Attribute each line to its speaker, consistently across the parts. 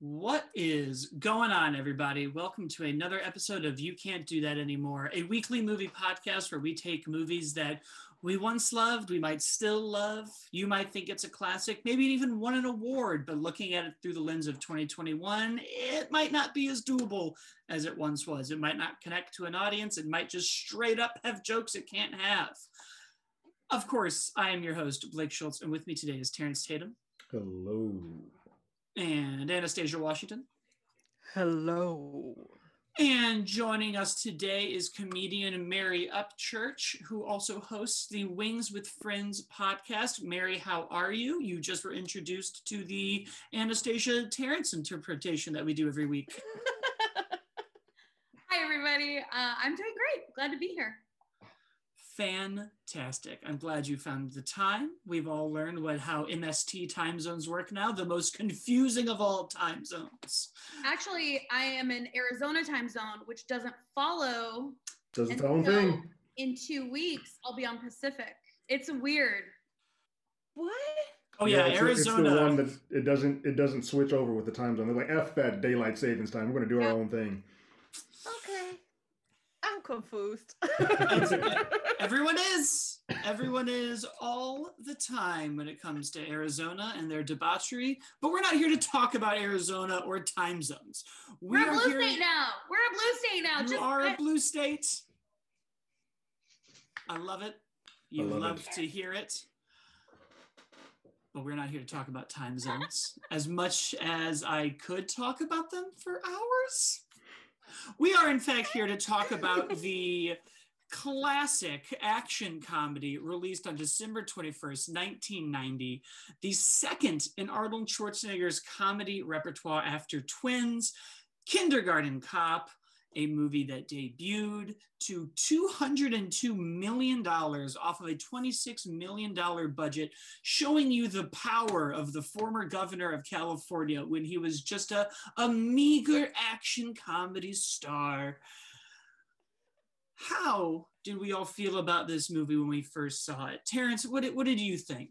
Speaker 1: What is going on, everybody? Welcome to another episode of You Can't Do That Anymore, a weekly movie podcast where we take movies that we once loved, we might still love. You might think it's a classic, maybe it even won an award, but looking at it through the lens of 2021, it might not be as doable as it once was. It might not connect to an audience, it might just straight up have jokes it can't have. Of course, I am your host, Blake Schultz, and with me today is Terrence Tatum.
Speaker 2: Hello
Speaker 1: and Anastasia Washington.
Speaker 3: Hello.
Speaker 1: And joining us today is comedian Mary Upchurch, who also hosts the Wings with Friends podcast. Mary, how are you? You just were introduced to the Anastasia Terrence interpretation that we do every week.
Speaker 4: Hi, everybody. Uh, I'm doing great. Glad to be here
Speaker 1: fantastic. I'm glad you found the time. We've all learned what how MST time zones work now, the most confusing of all time zones.
Speaker 4: Actually, I am in Arizona time zone, which doesn't follow.
Speaker 2: Does its own thing.
Speaker 4: In two weeks, I'll be on Pacific. It's weird.
Speaker 3: What?
Speaker 1: Oh yeah,
Speaker 2: yeah it's,
Speaker 1: Arizona.
Speaker 2: It's the one that it doesn't it doesn't switch over with the time zone. They're like f that daylight savings time. We're gonna do yeah. our own thing.
Speaker 3: Okay. Confused.
Speaker 1: Everyone is. Everyone is all the time when it comes to Arizona and their debauchery. But we're not here to talk about Arizona or time zones.
Speaker 4: We are a blue state now. We're a blue state now.
Speaker 1: You Just are a blue state. I love it. You love, love it. to hear it. But we're not here to talk about time zones as much as I could talk about them for hours. We are, in fact, here to talk about the classic action comedy released on December 21st, 1990, the second in Arnold Schwarzenegger's comedy repertoire after Twins, Kindergarten Cop, a movie that debuted to $202 million off of a $26 million budget, showing you the power of the former governor of California when he was just a, a meager action comedy star. How did we all feel about this movie when we first saw it? Terrence, what did, what did you think?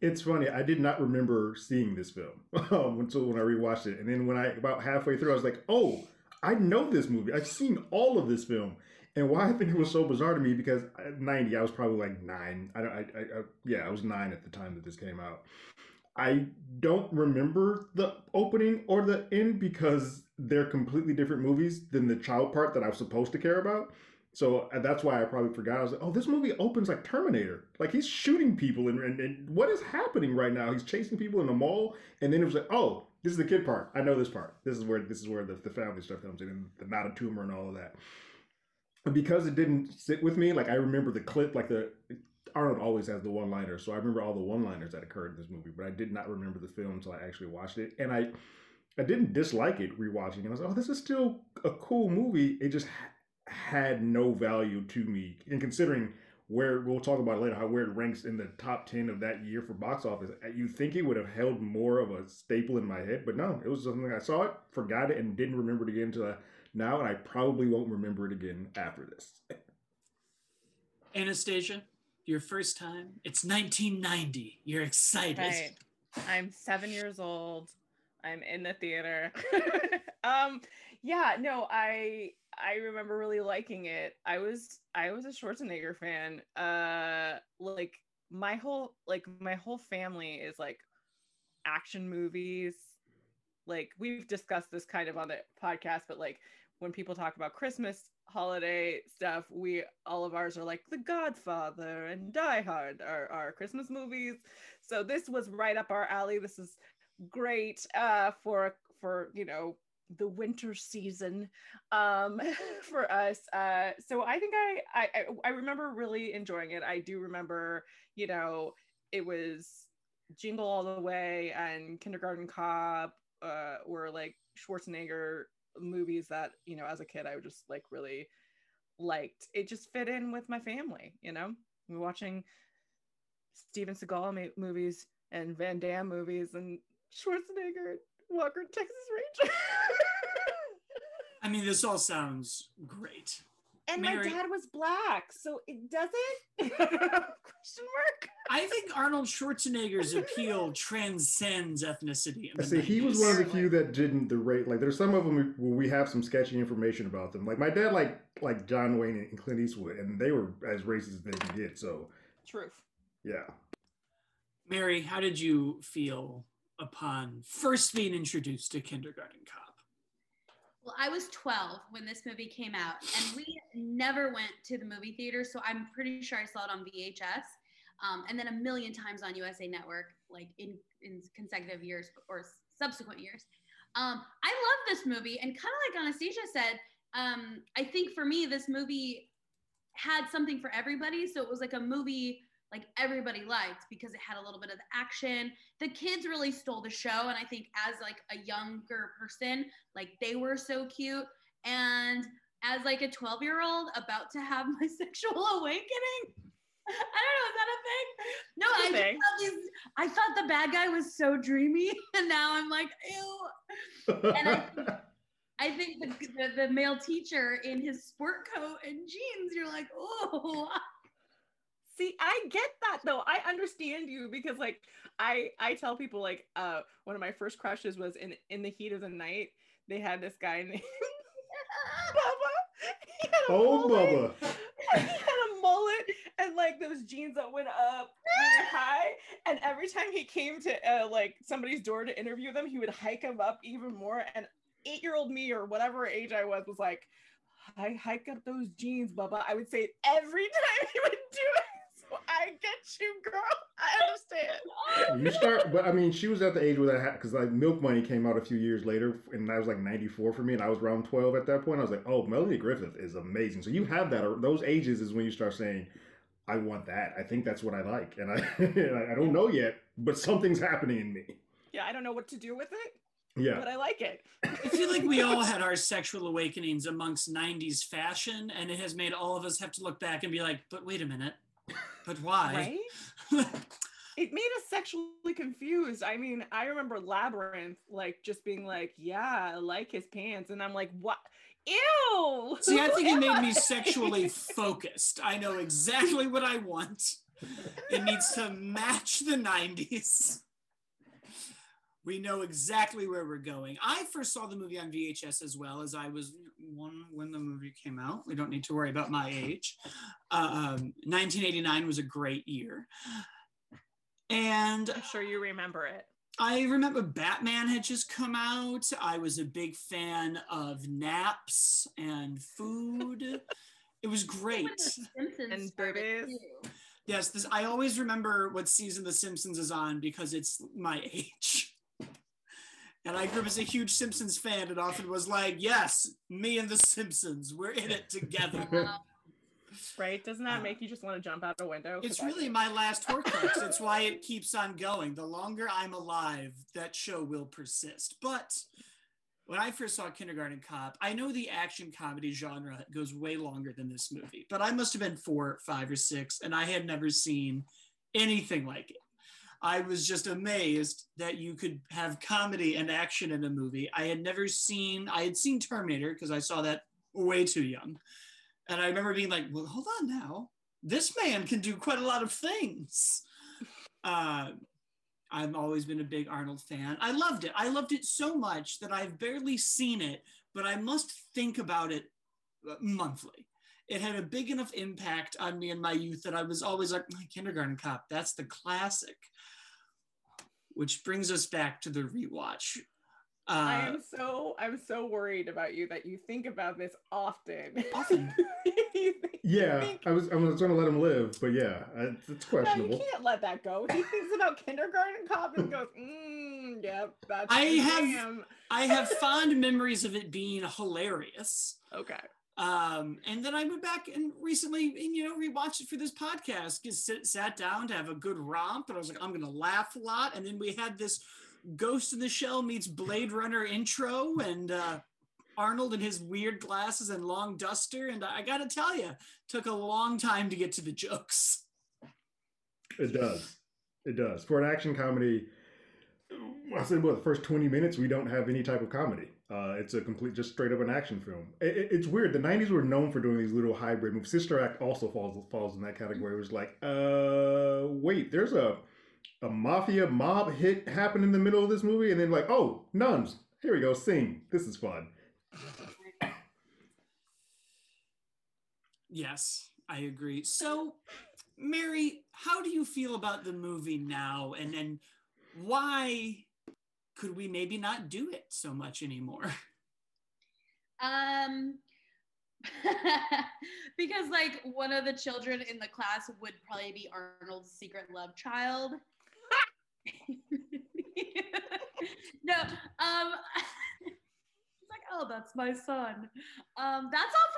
Speaker 2: It's funny. I did not remember seeing this film um, until when I rewatched it, and then when I about halfway through, I was like, "Oh, I know this movie. I've seen all of this film." And why I think it was so bizarre to me because at 90, I was probably like nine. I, I, I, yeah, I was nine at the time that this came out. I don't remember the opening or the end because they're completely different movies than the child part that I was supposed to care about. So uh, that's why I probably forgot. I was like, oh, this movie opens like Terminator. Like he's shooting people, and, and, and, what is happening right now? He's chasing people in the mall, and then it was like, oh, this is the kid part. I know this part. This is where this is where the, the family stuff comes in, the not a tumor and all of that. And because it didn't sit with me, like I remember the clip, like the Arnold always has the one liner, so I remember all the one liners that occurred in this movie, but I did not remember the film until I actually watched it, and I. I didn't dislike it rewatching. I was like, oh, this is still a cool movie. It just had no value to me. And considering where we'll talk about later how where it ranks in the top 10 of that year for box office, uh, you think it would have held more of a staple in my head, but no, it was something I saw it, forgot it, and didn't remember it again until now, and I probably won't remember it again after this.
Speaker 1: Anastasia, your first time. It's 1990. You're excited. Right.
Speaker 3: I'm seven years old. I'm in the theater. um, yeah, no, I I remember really liking it. I was I was a Schwarzenegger fan. Uh like my whole like my whole family is like action movies. Like we've discussed this kind of on the podcast, but like when people talk about Christmas holiday stuff, we all of ours are like The Godfather and Die Hard are our Christmas movies. So this was right up our alley. This is great uh for for you know the winter season um, for us. Uh, so I think I, I I remember really enjoying it. I do remember, you know, it was Jingle All the Way and Kindergarten Cop uh, were like Schwarzenegger movies that you know as a kid I would just like really liked. It just fit in with my family. You know, watching Steven Seagal movies and Van Damme movies and Schwarzenegger Walker Texas Ranger.
Speaker 1: I mean, this all sounds great.
Speaker 3: And
Speaker 1: Mary-
Speaker 3: my dad was black, so it doesn't question mark.
Speaker 1: I think Arnold Schwarzenegger's appeal transcends ethnicity. in
Speaker 2: I
Speaker 1: the
Speaker 2: say he was one of the few that didn't the rate. Like there's some of them where we have some sketchy information about them. Like my dad, like like John Wayne and Clint Eastwood, and they were as racist as they can get. So
Speaker 3: Truth.
Speaker 2: yeah,
Speaker 1: Mary, how did you feel upon first being introduced to Kindergarten Cop?
Speaker 4: Well, I was 12 when this movie came out, and we never went to the movie theater, so I'm pretty sure I saw it on VHS, um, and then a million times on USA Network, like in in consecutive years or subsequent years. Um, I love this movie, and kind of like Anastasia said, um, I think for me, this movie had something for everybody. So it was like a movie like everybody liked because it had a little bit of the action. The kids really stole the show, and I think as like a younger person, like they were so cute. And as like a 12 year old about to have my sexual awakening, I don't know, is that a thing? No, I,
Speaker 3: thing.
Speaker 4: thought these, I thought the bad guy was so dreamy, and now I'm like, ew. And I think, I think the, the, the male teacher in his sport coat and jeans, you're like, oh,
Speaker 3: See, I get that though. I understand you because like I I tell people like uh one of my first crushes was in in the heat of the night. They had this guy named Bubba. He had a
Speaker 2: oh
Speaker 3: mullet.
Speaker 2: Bubba,
Speaker 3: he had a mullet and like those jeans that went up really high. And every time he came to uh, like somebody's door to interview them, he would hike them up even more. And eight year old me or whatever age I was was like, I hike up those jeans, Bubba. I would say it every time he would do it. So I get you, girl. I understand.
Speaker 2: you start. But I mean, she was at the age where that happened because like Milk Money came out a few years later, and that was like '94 for me, and I was around 12 at that point. I was like, oh, Melanie Griffith is amazing. So you have that. Or those ages is when you start saying. I want that. I think that's what I like, and and I I don't know yet, but something's happening in me.
Speaker 3: Yeah, I don't know what to do with it,
Speaker 2: Yeah,
Speaker 3: but I like it.
Speaker 1: I feel like we all had our sexual awakenings amongst 90s fashion, and it has made all of us have to look back and be like, but wait a minute. But why?
Speaker 3: Right? it made us sexually confused. I mean, I remember Labyrinth like just being like, "Yeah, I like his pants," and I'm like, "What? Ew!"
Speaker 1: See, I think it made
Speaker 3: am
Speaker 1: me sexually focused. I know exactly what I want. It needs to match the 90s. We know exactly where we're going. I first saw the movie on VHS as well as I was one when the movie came out. We don't need to worry about my age. Um, 1989 was a great year. And
Speaker 3: I'm sure you remember it.
Speaker 1: I remember Batman had just come out. I was a big fan of naps and food. It was great.
Speaker 4: When The Simpsons
Speaker 3: And
Speaker 4: started,
Speaker 3: boobies.
Speaker 1: Yes, this I always remember what season The Simpsons is on because it's my age. And I grew up as a huge Simpsons fan and often was like, yes, me and The Simpsons, we're in it together.
Speaker 3: Right? Doesn't that
Speaker 1: Uh,
Speaker 3: make you just want to jump out a window?
Speaker 1: It's really my last Horcrux. It's why it keeps on going. The longer I'm alive, that show will persist. But when I first saw Kindergarten Cop, I know the action comedy genre goes way longer than this movie, but I must have been four, five, or six, and I had never seen anything like it. I was just amazed that you could have comedy and action in a movie. I had never seen, I had seen Terminator because I saw that way too young. And I remember being like, well, hold on now. This man can do quite a lot of things. Uh, I've always been a big Arnold fan. I loved it. I loved it so much that I've barely seen it, but I must think about it uh, monthly. It had a big enough impact on me in my youth that I was always like, my kindergarten cop, that's the classic. Which brings us back to the rewatch.
Speaker 3: I
Speaker 1: Uh,
Speaker 3: am so I'm so worried about you that you think about this often.
Speaker 1: Often.
Speaker 3: Think-
Speaker 2: yeah.
Speaker 3: think-
Speaker 2: I was I was going to let him live, but yeah, I- it's
Speaker 3: No, you
Speaker 2: questionable.
Speaker 3: can't let that go. He thinks about kindergarten cop and goes, mm, yep, that's
Speaker 1: I have- I have fond memories of it being hilarious.
Speaker 3: Okay.
Speaker 1: Um, and then I went back and recently, and, you know, rewatched it for this podcast. Just sit, sat down to have a good romp, and I was like, I'm to laugh a lot. And then we had this Ghost in the Shell meets Blade Runner intro, and uh, Arnold in his weird glasses and long duster. And I got to tell you, took a long time to get to the jokes.
Speaker 2: It does. It does. For an action comedy, I said, well, the first 20 minutes, we don't have any type of comedy. Uh, it's a complete, just straight up an action film. It, it- it's weird. The '90s were known for doing these little hybrid movies. Sister Act also falls falls in that category. It was like, uh, wait, there's a a mafia mob hit happen in the middle of this movie, and then like, oh, nuns. Here we go, sing. This is fun.
Speaker 1: Yes, I agree. So, Mary, how do you feel about the movie now? And then why could we maybe not do it so much anymore?
Speaker 4: Um, because like one of the children in the class would probably be Arnold's secret love child. no, um, it's like, oh, that's my son. Um, that's all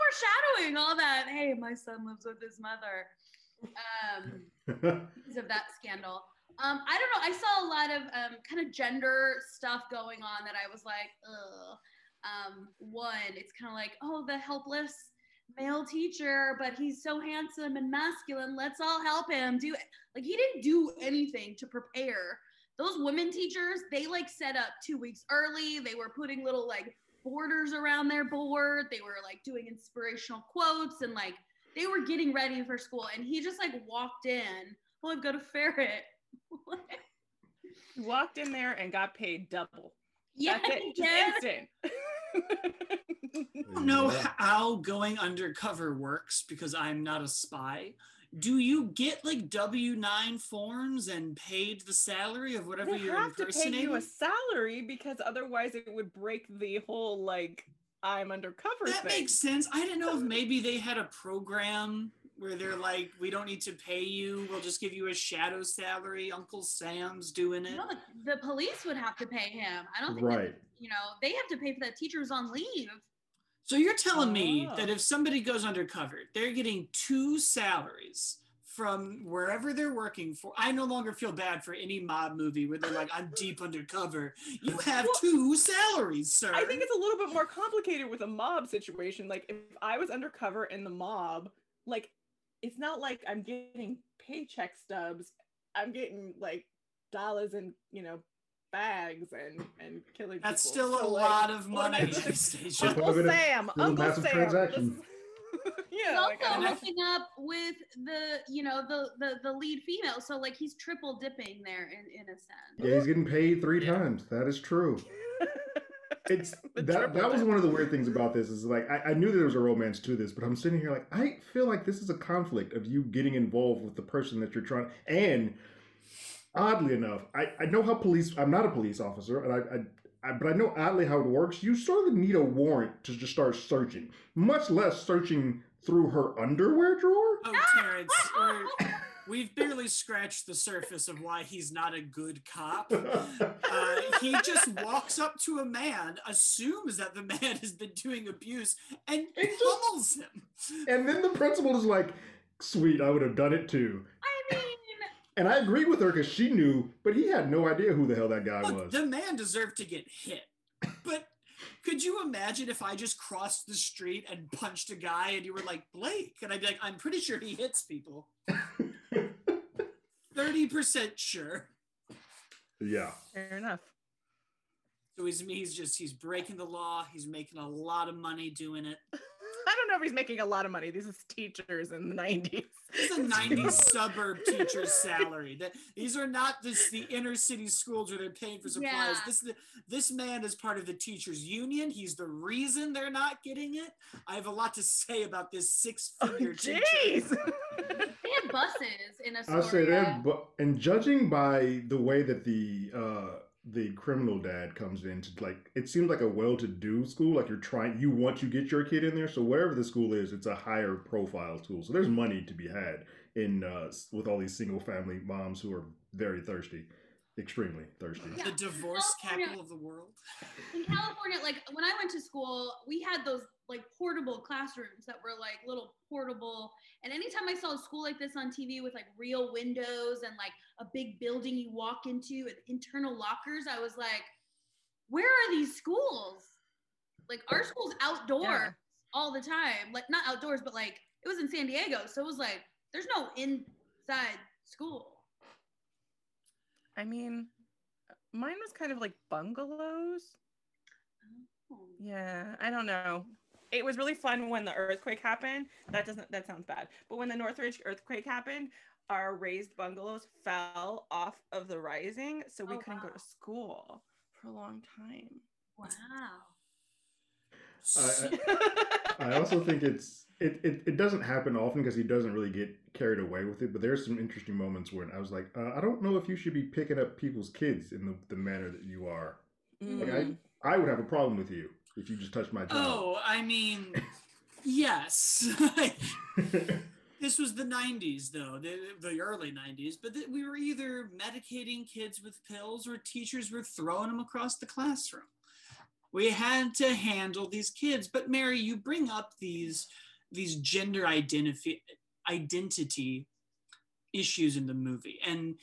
Speaker 4: foreshadowing all that. Hey, my son lives with his mother. Um, because of that scandal. Um, I don't know. I saw a lot of um, kind of gender stuff going on that I was like, ugh. Um, one, it's kind of like, oh, the helpless male teacher, but he's so handsome and masculine. Let's all help him do it. Like he didn't do anything to prepare. Those women teachers, they like set up two weeks early. They were putting little like borders around their board. They were like doing inspirational quotes and like they were getting ready for school. And he just like walked in. Well, I've got a ferret.
Speaker 3: Walked in there and got paid double.
Speaker 4: yeah,
Speaker 3: That's it.
Speaker 4: he
Speaker 3: Just
Speaker 4: did.
Speaker 3: instant.
Speaker 1: I don't know how going undercover works because I'm not a spy. Do you get like W 9 forms and paid the salary of whatever
Speaker 3: they
Speaker 1: you're
Speaker 3: have to pay you a salary because otherwise it would break the whole like I'm undercover
Speaker 1: that
Speaker 3: thing.
Speaker 1: makes sense. I didn't know if maybe they had a program where they're like, we don't need to pay you. We'll just give you a shadow salary. Uncle Sam's doing it.
Speaker 4: No, the, the police would have to pay him. I don't think
Speaker 2: Right.
Speaker 4: that, you know, they have to pay for that teacher's on leave.
Speaker 1: So you're telling me
Speaker 3: Oh.
Speaker 1: that if somebody goes undercover, they're getting two salaries from wherever they're working for. I no longer feel bad for any mob movie where they're like, I'm deep undercover. You have
Speaker 3: Well,
Speaker 1: two salaries, sir.
Speaker 3: I think it's a little bit more complicated with a mob situation. Like if I was undercover in the mob, like it's not like I'm getting paycheck stubs. I'm getting like dollars in, you know, bags and and killing
Speaker 1: That's
Speaker 3: people.
Speaker 1: still a
Speaker 3: like,
Speaker 1: lot of
Speaker 3: what am I
Speaker 1: money.
Speaker 2: Uncle-
Speaker 3: Uncle
Speaker 2: Still a
Speaker 3: Sam,
Speaker 2: still a
Speaker 3: Uncle Sam.
Speaker 2: transaction.
Speaker 3: this-
Speaker 4: He's
Speaker 3: yeah, like,
Speaker 4: also
Speaker 3: I don't know.
Speaker 4: hooking up with the, you know, the, the the lead female. So like he's triple dipping there in, in a sense.
Speaker 2: Yeah, he's getting paid three
Speaker 1: Yeah.
Speaker 2: times. That is true. It's that that was one of the weird things about this is like I, I knew there was a romance to this, but I'm sitting here like I feel like this is a conflict of you getting involved with the person that you're trying and oddly enough, I, I know how police I'm not a police officer and I, I, I but I know oddly how it works. You sort of need a warrant to just start searching, much less searching through her underwear drawer.
Speaker 1: Oh, Terrence, we've barely scratched the surface of why he's not a good cop. Uh, he just walks up to a man, assumes that the man has been doing abuse, and
Speaker 2: It
Speaker 1: pummels him.
Speaker 2: and then the principal is like, "Sweet, I would have done it too."
Speaker 4: I mean,
Speaker 2: And I agree with her because she knew, but he had no idea who the hell that guy
Speaker 1: Look,
Speaker 2: was.
Speaker 1: the man deserved to get hit. But could you imagine if I just crossed the street and punched a guy and you were like, Blake? And I'd be like, I'm pretty sure he hits people. 30% sure.
Speaker 2: yeah.
Speaker 3: Fair enough.
Speaker 1: So he's, he's just, he's breaking the law. He's making a lot of money doing it.
Speaker 3: I don't know if he's making a lot of money. These are teachers in the 90s.
Speaker 1: It's a 90s suburb teacher's salary. That these are not this the inner city schools where they're paying for supplies.
Speaker 4: Yeah.
Speaker 1: This this man is part of the teachers union. He's the reason they're not getting it. I have a lot to say about this six figure
Speaker 4: oh, teacher. buses in
Speaker 2: I'll say that, but and judging by the way that the uh the criminal dad comes in to like it seems like a well-to-do school like you're trying you want to get your kid in there so wherever the school is it's a higher profile school so there's money to be had in uh with all these single family moms who are very thirsty extremely thirsty
Speaker 4: Yeah.
Speaker 1: The divorce
Speaker 4: California-
Speaker 1: capital of the world.
Speaker 4: in California, like when I went to school, we had those like portable classrooms that were like little portable. And anytime I saw a school like this on TV with like real windows and like a big building you walk into with internal lockers, I was like, where are these schools? Like our school's outdoor
Speaker 3: Yeah.
Speaker 4: all the time. Like not outdoors, but like it was in San Diego. So it was like, there's no inside school.
Speaker 3: I mean, mine was kind of like bungalows.
Speaker 4: Oh.
Speaker 3: Yeah, I don't know. It was really fun when the earthquake happened. That doesn't that sounds bad. But when the Northridge earthquake happened, our raised bungalows fell off of the rising, so we
Speaker 4: Oh,
Speaker 3: couldn't go to school for a long time.
Speaker 4: Wow.
Speaker 2: I also think it's it, it, it doesn't happen often because he doesn't really get carried away with it. But there's some interesting moments when I was like, uh, I don't know if you should be picking up people's kids in the, the manner that you are. Like
Speaker 3: Mm.
Speaker 2: I, I would have a problem with you if you just touched my child.
Speaker 1: oh, I mean, yes. this was the 90s, though, the, the early 90s, but th- we were either medicating kids with pills or teachers were throwing them across the classroom. We had to handle these kids. But Mary, you bring up these these gender identity issues in the movie. And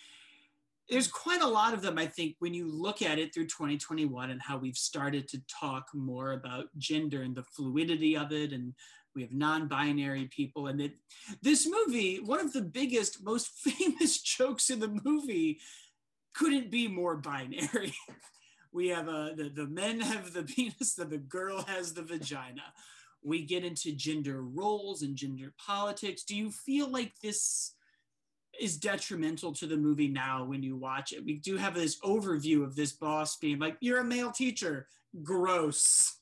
Speaker 1: there's quite a lot of them, I think, when you look at it through 2021 and how we've started to talk more about gender and the fluidity of it. And we have non binary people. And it, this movie, one of the biggest, most famous jokes in the movie, couldn't be more binary. we have a, the, the men have the penis, and the girl has the vagina. We get into gender roles and gender politics. Do you feel like this is detrimental to the movie now when you watch it? We do have this overview of this boss being like, You're a male teacher. Gross.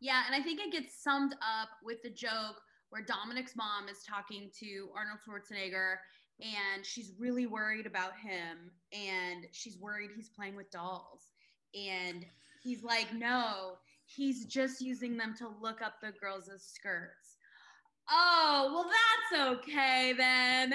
Speaker 4: Yeah, and I think it gets summed up with the joke where Dominic's mom is talking to Arnold Schwarzenegger and she's really worried about him and she's worried he's playing with dolls. And he's like, no, he's just using them to look up the girls' skirts. Oh, well, that's okay then.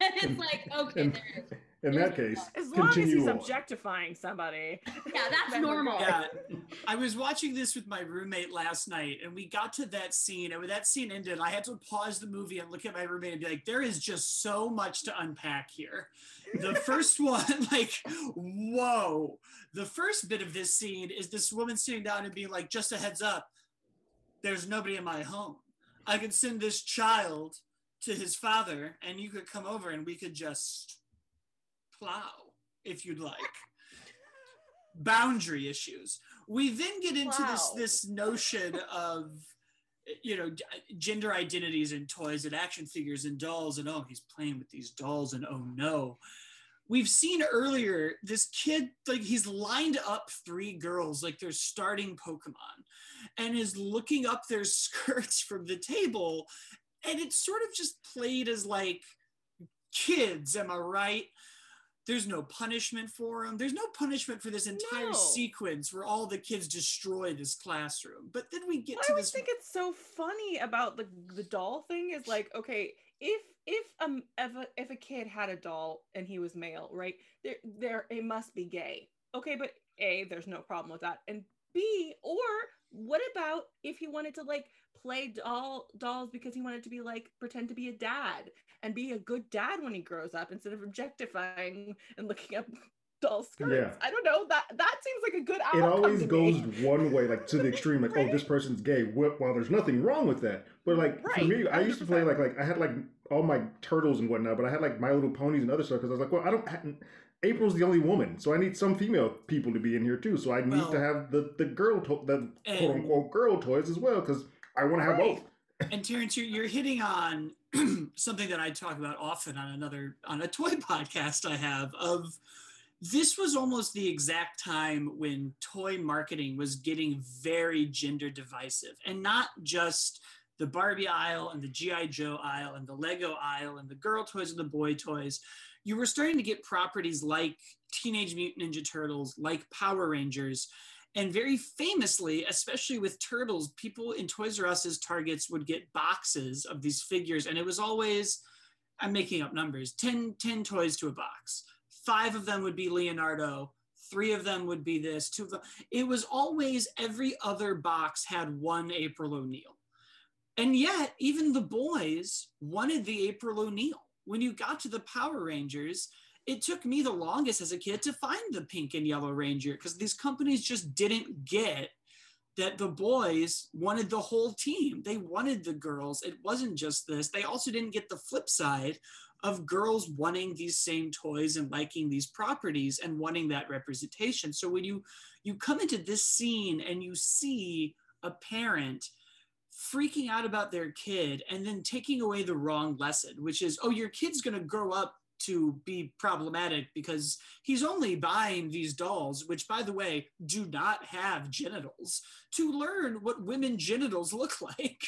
Speaker 4: And it's like, okay, there it is.
Speaker 2: In that case,
Speaker 3: As long as he's
Speaker 2: on.
Speaker 3: objectifying somebody.
Speaker 4: Yeah, that's
Speaker 3: then we're
Speaker 4: normal.
Speaker 3: good.
Speaker 1: Yeah. I was watching this with my roommate last night and we got to that scene. And when that scene ended, I had to pause the movie and look at my roommate and be like, there is just so much to unpack here. The first one, like, whoa. The first bit of this scene is this woman sitting down and being like, just a heads up, there's nobody in my home. I could send this child to his father and you could come over and we could just plow if you'd like. Boundary issues. We then get into this
Speaker 3: Wow.
Speaker 1: this notion of you know gender identities and toys and action figures and dolls and oh he's playing with these dolls and oh no we've seen earlier this kid like he's lined up three girls like they're starting pokemon and is looking up their skirts from the table and it's sort of just played as like kids am i right there's no punishment for them there's no punishment for this entire
Speaker 3: No.
Speaker 1: sequence where all the kids destroy this classroom but then we get
Speaker 3: What
Speaker 1: to
Speaker 3: I always
Speaker 1: this
Speaker 3: think it's so funny about the the doll thing is like, okay, if if um if a, if a kid had a doll and he was male, right? There there it must be gay. Okay, but A, there's no problem with that. And B, or what about if he wanted to like play doll dolls because he wanted to be like pretend to be a dad and be a good dad when he grows up instead of objectifying and looking up doll skirts.
Speaker 2: Yeah.
Speaker 3: I don't know. That that seems like a good
Speaker 2: it always goes
Speaker 3: me.
Speaker 2: one way, like to the extreme, like, oh, this person's gay. Well, well, there's nothing wrong with that. But like for me, I used to play like like I had like all my turtles and whatnot, but I had like My Little Ponies and other stuff because I was like, well, I don't. ha- April's the only woman, so I need some female people to be in here too. So I need
Speaker 1: Well,
Speaker 2: to have the the girl, to- the quote unquote girl toys as well because I want to have both.
Speaker 1: and Terrence, you're, you're hitting on something that I talk about often on another on a toy podcast I have of this was almost the exact time when toy marketing was getting very gender divisive and not just the Barbie aisle and the GI Joe aisle and the Lego aisle and the girl toys and the boy toys. You were starting to get properties like Teenage Mutant Ninja Turtles like Power Rangers and very famously, especially with turtles, people in Toys R Us's Targets would get boxes of these figures. And it was always, I'm making up numbers, 10, 10 toys to a box. Five of them would be Leonardo. Three of them would be this, two of them. It was always every other box had one April O'Neil. And yet, even the boys wanted the April O'Neil. When you got to the Power Rangers, it took me the longest as a kid to find the pink and yellow ranger because these companies just didn't get that the boys wanted the whole team. They wanted the girls. It wasn't just this. They also didn't get the flip side of girls wanting these same toys and liking these properties and wanting that representation. So when you you come into this scene and you see a parent freaking out about their kid and then taking away the wrong lesson, which is, oh, your kid's going to grow up to be problematic because he's only buying these dolls, which, by the way, do not have genitals, to learn what women genitals look like.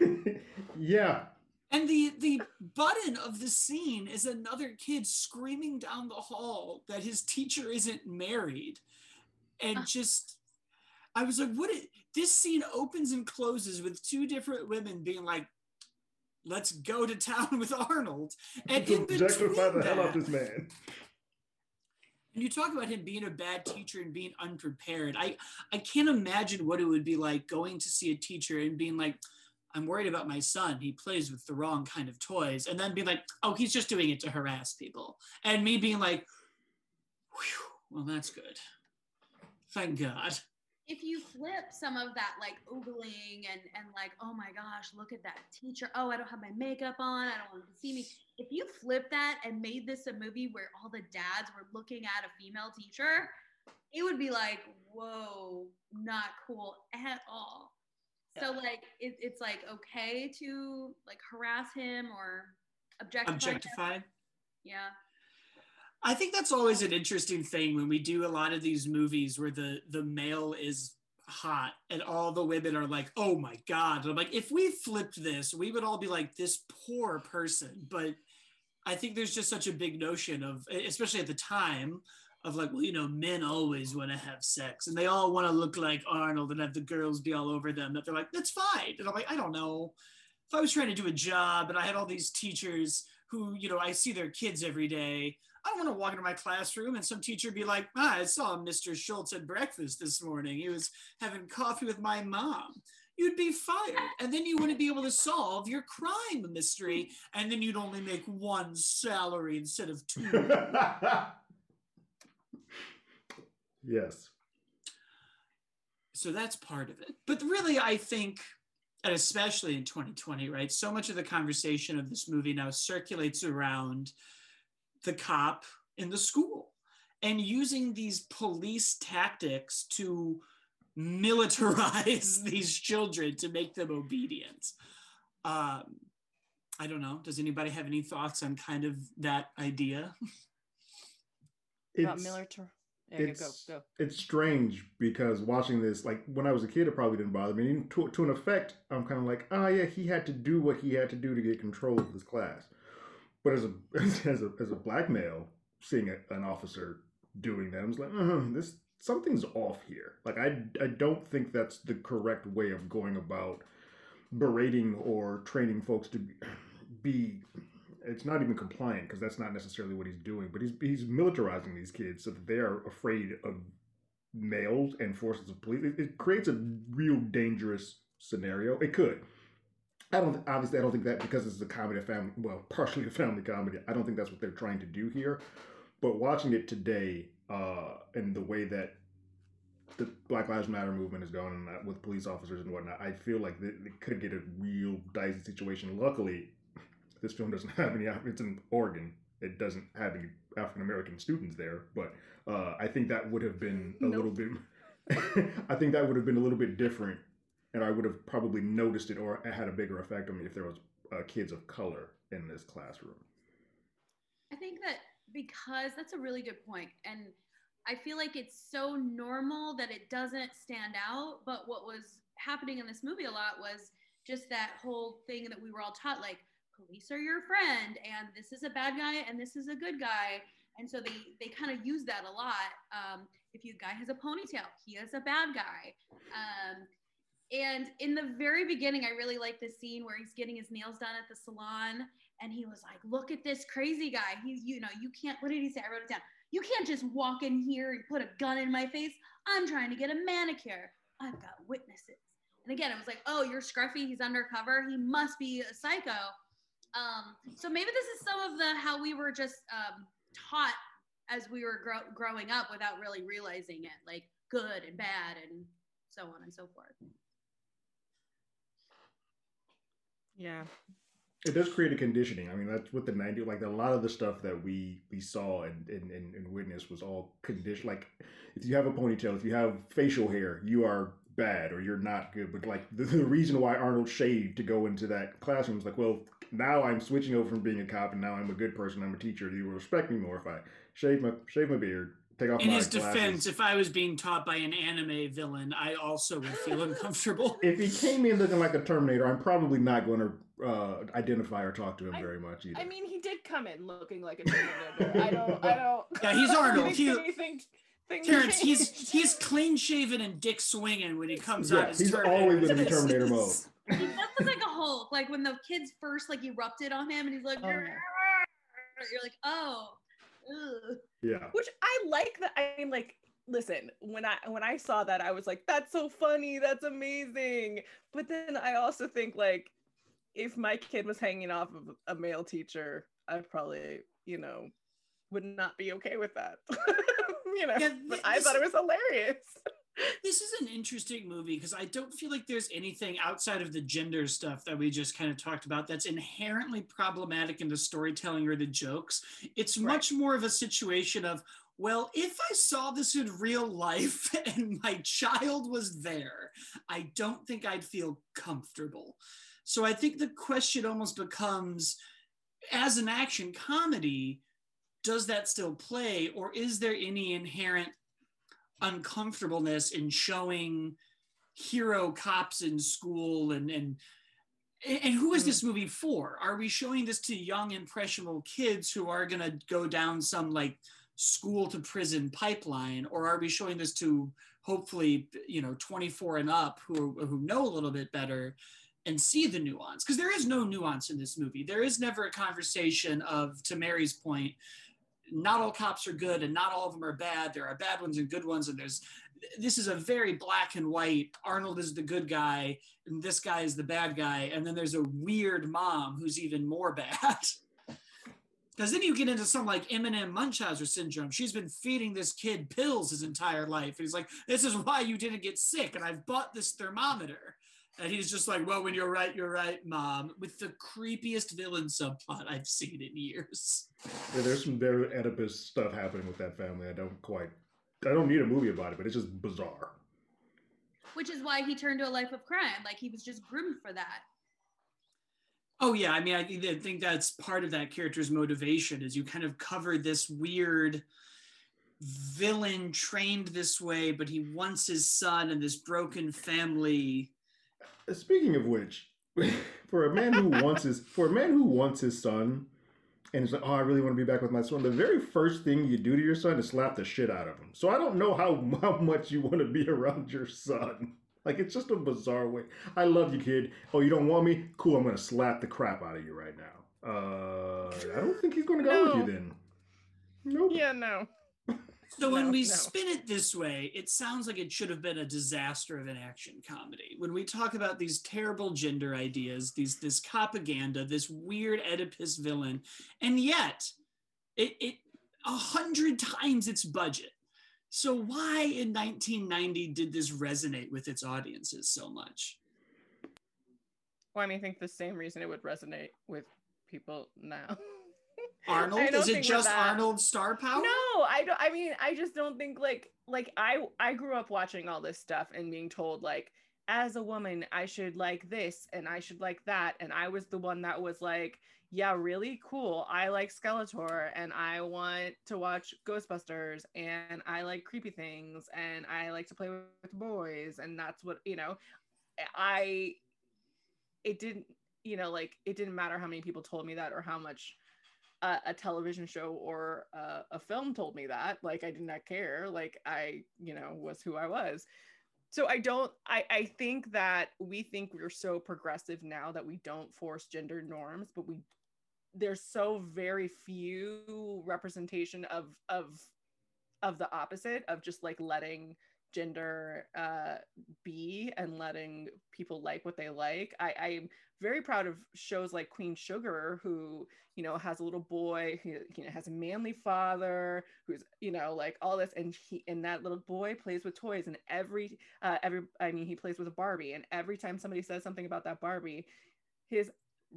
Speaker 2: yeah.
Speaker 1: And the the button of the scene is another kid screaming down the hall that his teacher isn't married, and just. I was like, what? It, this scene opens and closes with two different women being like, let's go to town with Arnold. And in objectify the hell out this man. And you talk about him being a bad teacher and being unprepared. I, I can't imagine what it would be like going to see a teacher and being like, I'm worried about my son. He plays with the wrong kind of toys. And then being like, oh, he's just doing it to harass people. And me being like, well, that's good. Thank God
Speaker 4: if you flip some of that like oogling and and like oh my gosh look at that teacher oh i don't have my makeup on i don't want to see me if you flip that and made this a movie where all the dads were looking at a female teacher it would be like whoa not cool at all yeah. so like it, it's like okay to like harass him or objectify, objectify. Him. yeah
Speaker 1: I think that's always an interesting thing when we do a lot of these movies where the the male is hot and all the women are like, "Oh my god!" And I'm like, if we flipped this, we would all be like, "This poor person." But I think there's just such a big notion of, especially at the time, of like, well, you know, men always want to have sex and they all want to look like Arnold and have the girls be all over them. That they're like, that's fine. And I'm like, I don't know. If I was trying to do a job and I had all these teachers who, you know, I see their kids every day I don't want to walk into my classroom and some teacher be like, ah, I saw Mr. Schultz at breakfast this morning. He was having coffee with my mom. You'd be fired. And then you wouldn't be able to solve your crime mystery. And then you'd only make one salary instead of two.
Speaker 2: yes.
Speaker 1: So that's part of it. But really, I think, and especially in 2020, right? So much of the conversation of this movie now circulates around the cop in the school and using these police tactics to militarize these children to make them obedient. Um, I don't know. Does anybody have any thoughts on kind of that idea?
Speaker 3: About military. Yeah,
Speaker 2: it's, go, go. it's strange because watching this, like when I was a kid, it probably didn't bother me. To, to an effect, I'm kind of like, oh yeah, he had to do what he had to do to get control of this class. But as a as a as a black male, seeing a, an officer doing that, I was like, uh, this something's off here. Like I I don't think that's the correct way of going about berating or training folks to be, be it's not even compliant because that's not necessarily what he's doing. But he's he's militarizing these kids so that they are afraid of males and forces of police. It, it creates a real dangerous scenario. It could. I don't obviously I don't think that because this is a comedy, family well, partially a family comedy. I don't think that's what they're trying to do here. But watching it today, uh, and the way that the Black Lives Matter movement is going uh, with police officers and whatnot, I feel like it could get a real dicey situation. Luckily, this film doesn't have any. It's in Oregon. It doesn't have any African American students there, but uh, I think that would have been a nope. little bit. I think that would have been a little bit different and I would have probably noticed it or had a bigger effect on me if there was uh, kids of color in this classroom.
Speaker 4: I think that because that's a really good point, and I feel like it's so normal that it doesn't stand out. But what was happening in this movie a lot was just that whole thing that we were all taught, like police are your friend, and this is a bad guy, and this is a good guy. And so they they kind of use that a lot. Um, if you guy has a ponytail, he is a bad guy. Um, and in the very beginning, I really like the scene where he's getting his nails done at the salon. And he was like, look at this crazy guy. He's, you know, you can't, what did he say? I wrote it down. You can't just walk in here and put a gun in my face. I'm trying to get a manicure. I've got witnesses. And again, it was like, oh, you're scruffy. He's undercover. He must be a psycho. Um, so maybe this is some of the how we were just um, taught as we were grow- growing up without really realizing it, like good and bad and so on and so forth.
Speaker 3: Yeah.
Speaker 2: it does create a conditioning. I mean, that's what the 90s, like a lot of the stuff that we we saw and and, and, and witnessed was all conditioned. Like if you have a ponytail, if you have facial hair, you are bad or you're not good. But like the, the reason why Arnold shaved to go into that classroom is like, well, now I'm switching over from being a cop and now I'm a good person. I'm a teacher. You will respect me more if I shave my shave my beard, take off
Speaker 1: In
Speaker 2: my
Speaker 1: his
Speaker 2: glasses.
Speaker 1: defense, if I was being taught by an anime villain, I also would feel uncomfortable.
Speaker 2: if he came in looking like a Terminator, I'm probably not going to uh, identify or talk to him
Speaker 3: I-
Speaker 2: very much either.
Speaker 3: I mean, he did come in looking like a Terminator. I don't. I don't.
Speaker 1: Yeah, he's Arnold. He-
Speaker 3: anything- thing
Speaker 1: Terrence, he's he's clean shaven and dick swinging when he comes
Speaker 2: Yeah,
Speaker 1: out
Speaker 2: he's
Speaker 1: Terminator.
Speaker 2: always gonna Terminator mode.
Speaker 4: He does look like a Hulk. Like when the kids first like erupted on him, and he's like,
Speaker 3: Oh,
Speaker 4: you're like, oh, ugh.
Speaker 2: yeah.
Speaker 3: Which I like that. I mean, like, listen, when I when I saw that, I was like, that's so funny, that's amazing. But then I also think like, if my kid was hanging off of a male teacher, I probably, you know, would not be okay with that. you know,
Speaker 1: Yeah,
Speaker 3: but
Speaker 1: th-
Speaker 3: I thought it was hilarious.
Speaker 1: This is an interesting movie because I don't feel like there's anything outside of the gender stuff that we just kind of talked about that's inherently problematic in the storytelling or the jokes. It's
Speaker 3: Right.
Speaker 1: much more of a situation of, well, if I saw this in real life and my child was there, I don't think I'd feel comfortable. So I think the question almost becomes as an action comedy, does that still play or is there any inherent uncomfortableness in showing hero cops in school and and and who is mm. this movie for? Are we showing this to young impressionable kids who are going to go down some like school to prison pipeline? Or are we showing this to hopefully you know 24 and up who who know a little bit better and see the nuance? Because there is no nuance in this movie. There is never a conversation of to mary's point not all cops are good and not all of them are bad. There are bad ones and good ones. And there's, this is a very black and white. Arnold is the good guy and this guy is the bad guy. And then there's a weird mom who's even more bad. Because then you get into some like Eminem Munchausen syndrome. She's been feeding this kid pills his entire life. And he's like, this is why you didn't get sick. And I've bought this thermometer. And he's just like, well, when you're right, you're right, mom, with the creepiest villain subplot I've seen in years.
Speaker 2: Yeah, there's some very Oedipus stuff happening with that family. I don't quite. I don't need a movie about it, but it's just bizarre.
Speaker 4: which is why he turned to a life of crime. Like he was just groomed for that.
Speaker 1: Oh yeah, I mean, I think, I think that's part of that character's motivation is you kind of cover this weird villain trained this way, but he wants his son and this broken family.
Speaker 2: Speaking of which, for a man who wants his for a man who wants his son, and he's like, "Oh, I really want to be back with my son." The very first thing you do to your son is slap the shit out of him. So I don't know how how much you want to be around your son. Like it's just a bizarre way. I love you, kid. Oh, you don't want me? Cool. I'm gonna slap the crap out of you right now. Uh, I don't think he's gonna go with you then. Nope.
Speaker 3: Yeah, no.
Speaker 1: So when we
Speaker 3: no.
Speaker 1: spin it this way, it sounds like it should have been a disaster of an action comedy. When we talk about these terrible gender ideas, these this propaganda, this weird Oedipus villain, and yet it it a hundred times its budget. So why in 1990 did this resonate with its audiences so much?
Speaker 3: Well, I mean, I think the same reason it would resonate with people now.
Speaker 1: Arnold? Is it just Arnold's star power?
Speaker 3: No, I don't. I mean, I just don't think like like I I grew up watching all this stuff and being told like as a woman I should like this and I should like that and I was the one that was like yeah really cool I like Skeletor and I want to watch Ghostbusters and I like creepy things and I like to play with boys and that's what you know I it didn't you know like it didn't matter how many people told me that or how much a, a television show or a, a film told me that like i did not care like i you know was who i was. So i don't i i think that we think we're so progressive now that we don't force gender norms but we there's so very few representation of of of the opposite of just like letting gender uh be and letting people like what they like. I very proud of shows like queen sugar who you know has a little boy who you know has a manly father who's you know like all this and he and that little boy plays with toys and every uh every i mean he plays with a barbie and every time somebody says something about that barbie his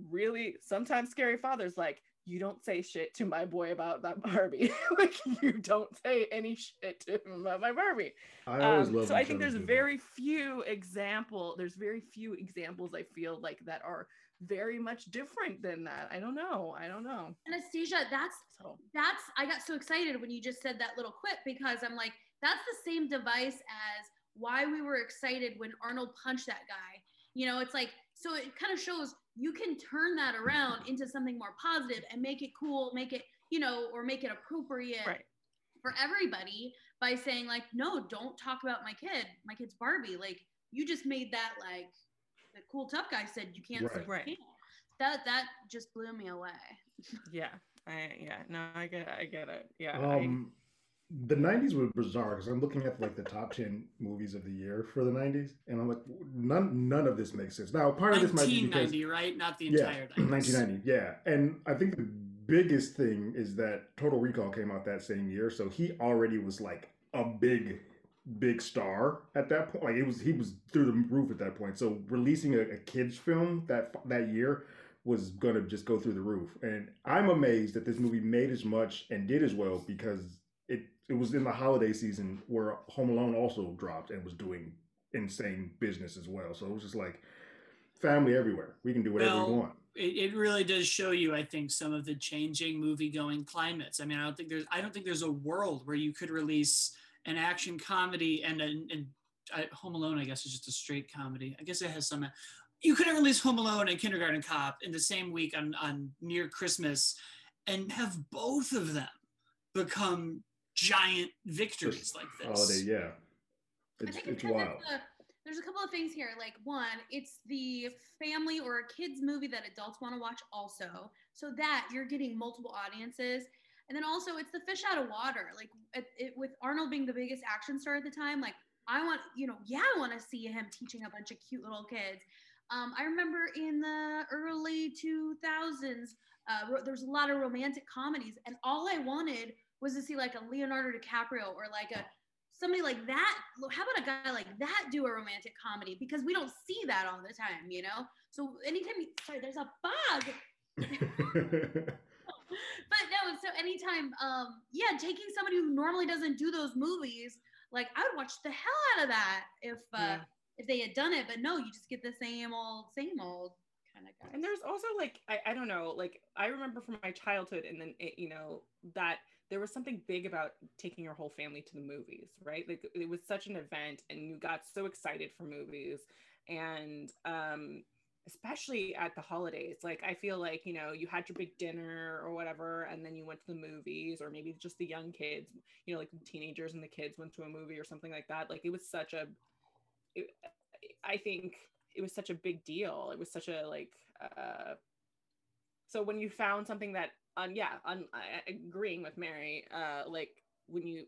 Speaker 3: really sometimes scary fathers like you don't say shit to my boy about that Barbie. like you don't say any shit to him about my Barbie.
Speaker 2: I always
Speaker 3: Um,
Speaker 2: love.
Speaker 3: so I think there's
Speaker 2: do that.
Speaker 3: very few example. There's very few examples I feel like that are very much different than that. I don't know. I don't know.
Speaker 4: Anastasia, that's
Speaker 3: So
Speaker 4: that's I got so excited when you just said that little quip because I'm like, that's the same device as why we were excited when Arnold punched that guy. You know, it's like so it kind of shows you can turn that around into something more positive and make it cool, make it, you know, or make it appropriate
Speaker 3: right.
Speaker 4: for everybody by saying like, no, don't talk about my kid. My kid's Barbie. Like you just made that like the cool tough guy said you can't say
Speaker 2: Right.
Speaker 3: Right.
Speaker 4: you can't. That that just blew me away.
Speaker 3: Yeah. I yeah. No, I get it. I get it. Yeah. I-
Speaker 2: Um, the '90s were bizarre because I'm looking at like the top ten movies of the year for the '90s, and I'm like, none none of this makes sense. Now, part of this might be because
Speaker 1: 1990, right? Not the entire 90s.
Speaker 2: 1990, yeah, and I think the biggest thing is that Total Recall came out that same year, so he already was like a big big star at that point like it was he was through the roof at that point so releasing a, a kids film that that year was to just go through the roof. And I'm amazed that this movie made as much and did as well because it was in the holiday season where Home Alone also dropped and was doing insane business as well. So it was just like family everywhere. We can do whatever
Speaker 1: Well,
Speaker 2: we want.
Speaker 1: it, it really does show you, I think, some of the changing movie going climates. I mean, I don't think there's I don't think there's a world where you could release an action comedy and an and I, Home Alone, I guess, is just a straight comedy. I guess it has some. You couldn't release Home Alone and Kindergarten Cop in the same week on on near Christmas, and have both of them become giant victories like this.
Speaker 2: Holiday, yeah. It's
Speaker 4: think
Speaker 2: it's
Speaker 4: because
Speaker 2: wild.
Speaker 4: the- there's a couple of things here. Like one, it's the family or a kids movie that adults want to watch also, so that you're getting multiple audiences. And then also, it's the fish out of water. Like it, it, with Arnold being the biggest action star at the time, like I want, you know, yeah, I want to see him teaching a bunch of cute little kids. Um, I remember in the early 2000s, uh, ro- there was a lot of romantic comedies, and all I wanted was to see like a Leonardo DiCaprio or like a somebody like that. How about a guy like that do a romantic comedy? Because we don't see that all the time, you know. So anytime, you, sorry, there's a bug. But no, so anytime, um, yeah, taking somebody who normally doesn't do those movies, like I would watch the hell out of that if uh,
Speaker 3: Yeah.
Speaker 4: if they had done it. But no, you just get the same old, same old kind of guy.
Speaker 3: And there's also like I, I don't know, like I remember from my childhood and then it, you know that there was something big about taking your whole family to the movies, right? Like it was such an event and you got so excited for movies and um especially at the holidays. Like I feel like, you know, you had your big dinner or whatever and then you went to the movies or maybe just the young kids, you know, like the teenagers and the kids went to a movie or something like that. Like it was such a it, I think it was such a big deal. It was such a like uh so when you found something that um yeah, on I- agreeing with Mary, uh like when you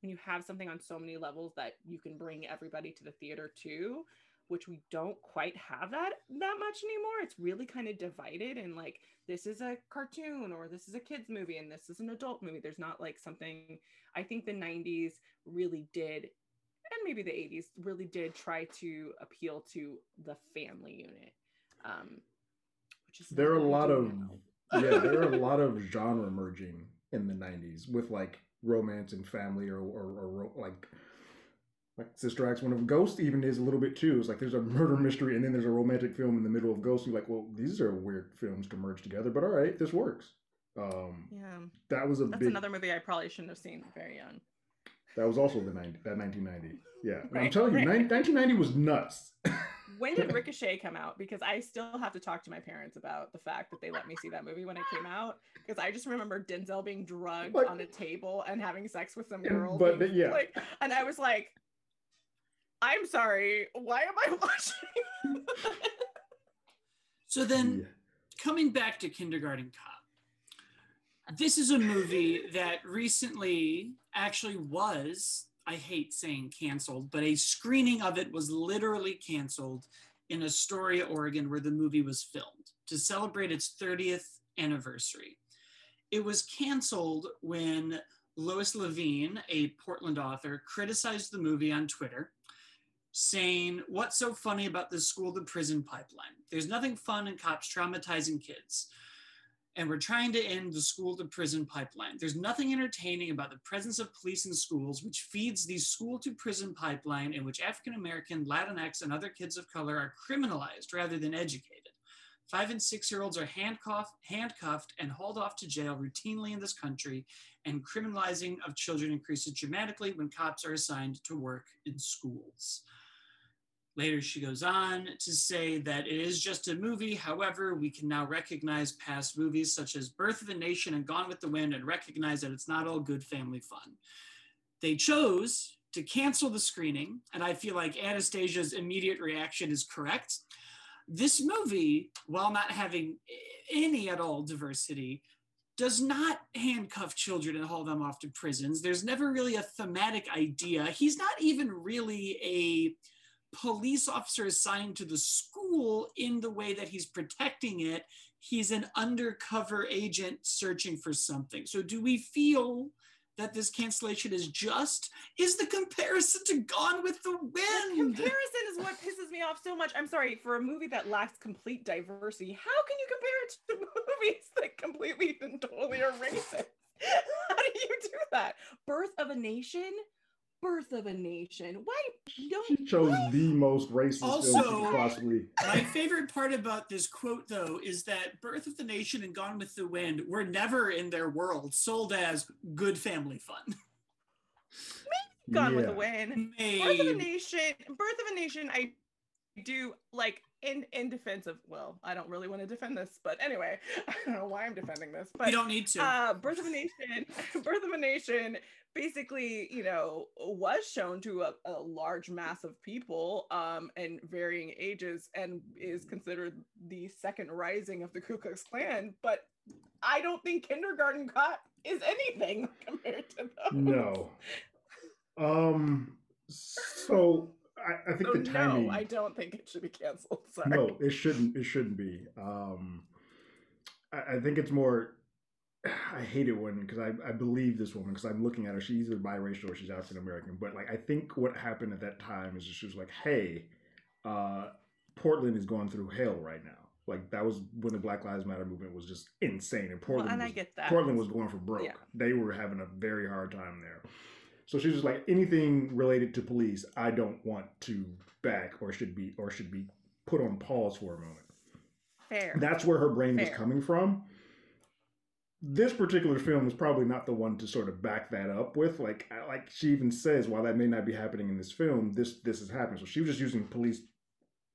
Speaker 3: when you have something on so many levels that you can bring everybody to the theater too, which we don't quite have that that much anymore. It's really kind of divided and like this is a cartoon or this is a kids movie and this is an adult movie. There's not like something I think the 90s really did and maybe the 80s really did try to appeal to the family unit um which is
Speaker 2: There are a lot of-
Speaker 3: now.
Speaker 2: Yeah, there are a lot of genre merging in the '90s with like romance and family, or or, or ro- like like Sister Acts. One of Ghost even is a little bit too. It's like there's a murder mystery and then there's a romantic film in the middle of Ghost. You're like, well, these are weird films to merge together, but all right, this works. Um,
Speaker 3: yeah
Speaker 2: that was a
Speaker 3: that's
Speaker 2: big.
Speaker 3: another movie i probably shouldn't have seen very young
Speaker 2: That was also the 90, that 1990. Yeah, And I'm telling you,
Speaker 3: right.
Speaker 2: 9 1990 was nuts.
Speaker 3: when did ricochet come out because i still have to talk to my parents about the fact that they let me see that movie when it came out because i just remember denzel being drugged
Speaker 2: Like-
Speaker 3: on a table and having sex with some
Speaker 2: And-
Speaker 3: girl
Speaker 2: but-
Speaker 3: being,
Speaker 2: yeah.
Speaker 3: like, and i was like i'm sorry why am i watching
Speaker 1: So then,
Speaker 2: Yeah.
Speaker 1: coming back to Kindergarten Cop, this is a movie that recently actually was, I hate saying canceled, but a screening of it was literally canceled in Astoria, Oregon, where the movie was filmed to celebrate its 30th anniversary. It was canceled when Lois Leveen, a Portland author, criticized the movie on Twitter. saying, What's so funny about the school to prison pipeline? There's nothing fun in cops traumatizing kids. And we're trying to end the school to prison pipeline. There's nothing entertaining about the presence of police in schools, which feeds the school to prison pipeline in which African American, Latinx, and other kids of color are criminalized rather than educated. Five and six year olds are handcuffed, handcuffed and hauled off to jail routinely in this country, and criminalizing of children increases dramatically when cops are assigned to work in schools. Later, she goes on to say that it is just a movie. However, we can now recognize past movies such as Birth of a Nation and Gone with the Wind and recognize that it's not all good family fun. They chose to cancel the screening, and I feel like Anastasia's immediate reaction is correct. This movie, while not having any at all diversity, does not handcuff children and haul them off to prisons. There's never really a thematic idea. He's not even really a police officer assigned to the school in the way that he's protecting it. He's an undercover agent searching for something. So, do we feel that this cancellation is just? Is the comparison to Gone with the Wind?
Speaker 3: The comparison is what pisses me off so much. I'm sorry, for a movie that lacks complete diversity, how can you compare it to movies that completely and totally are racist? How do you do that? Birth of a Nation birth of a nation. Why don't
Speaker 2: she chose
Speaker 3: what?
Speaker 2: the most racist
Speaker 1: Also,
Speaker 2: film she possibly?
Speaker 1: My favorite part about this quote, though, is that Birth of the Nation and Gone with the Wind were never in their world sold as good family fun.
Speaker 3: Maybe Gone with the Wind.
Speaker 1: Maybe.
Speaker 3: Birth of a Nation. Birth of a Nation. I do like in in defense of. Well, I don't really want to defend this, but anyway, I don't know why I'm defending this, but
Speaker 1: you don't need to.
Speaker 3: uh birth of a nation birth of a nation basically you know was shown to a, a large mass of people um and varying ages and is considered the second rising of the ku klux klan but i don't think kindergarten cop is anything compared to them
Speaker 2: No. Um. So I, I think
Speaker 3: so
Speaker 2: the timing.
Speaker 3: no i don't think it should be canceled sorry
Speaker 2: No, it shouldn't. It shouldn't be. Um, I, I think it's more. I hate it when because I, I believe this woman because I'm looking at her. She's either biracial or she's African American. But like I think what happened at that time is she was like, "Hey, uh, Portland is going through hell right now." Like that was when the Black Lives Matter movement was just insane, and
Speaker 3: well,
Speaker 2: Portland
Speaker 3: and i get that
Speaker 2: Portland was going for broke.
Speaker 3: Yeah.
Speaker 2: They were having a very hard time there. So she was just like anything related to police, I don't want to back or should be or should be put on pause for a moment.
Speaker 3: fair
Speaker 2: That's where her brain was coming from. This particular film is probably not the one to sort of back that up with. Like, like she even says, while that may not be happening in this film, this this is happening. So she was just using police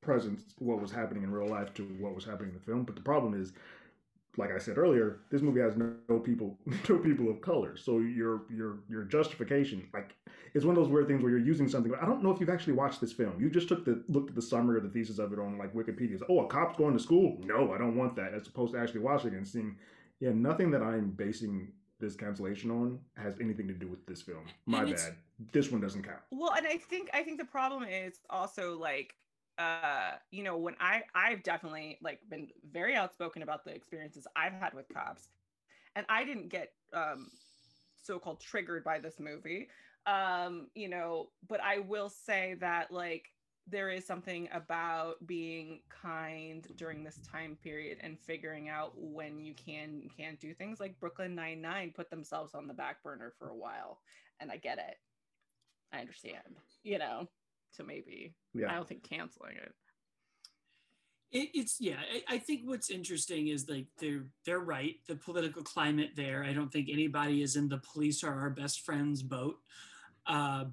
Speaker 2: presence, what was happening in real life, to what was happening in the film. But the problem is, like I said earlier, this movie has no, people, no people of color. So your your your justification, like, it's one of those weird things where you're using something. I don't know if you've actually watched this film. You just took the looked at the summary or the thesis of it on like Wikipedia. It's, oh, a cop's going to school? No, I don't want that. As opposed to actually watching it and seeing, yeah, nothing that I'm basing this cancellation on has anything to do with this film. My bad. This one doesn't count.
Speaker 3: well and i think i think the problem is also like uh you know when i i've definitely like been very outspoken about the experiences i've had with cops and i didn't get um so-called triggered by this movie um you know but i will say that like there is something about being kind during this time period and figuring out when you can can't do things like brooklyn 99 put themselves on the back burner for a while and i get it I understand, you know. So maybe I don't think canceling it.
Speaker 1: It, it's yeah. I, I think what's interesting is like they're they're right. The political climate there. I don't think anybody is in the police are our best friends boat. Uh,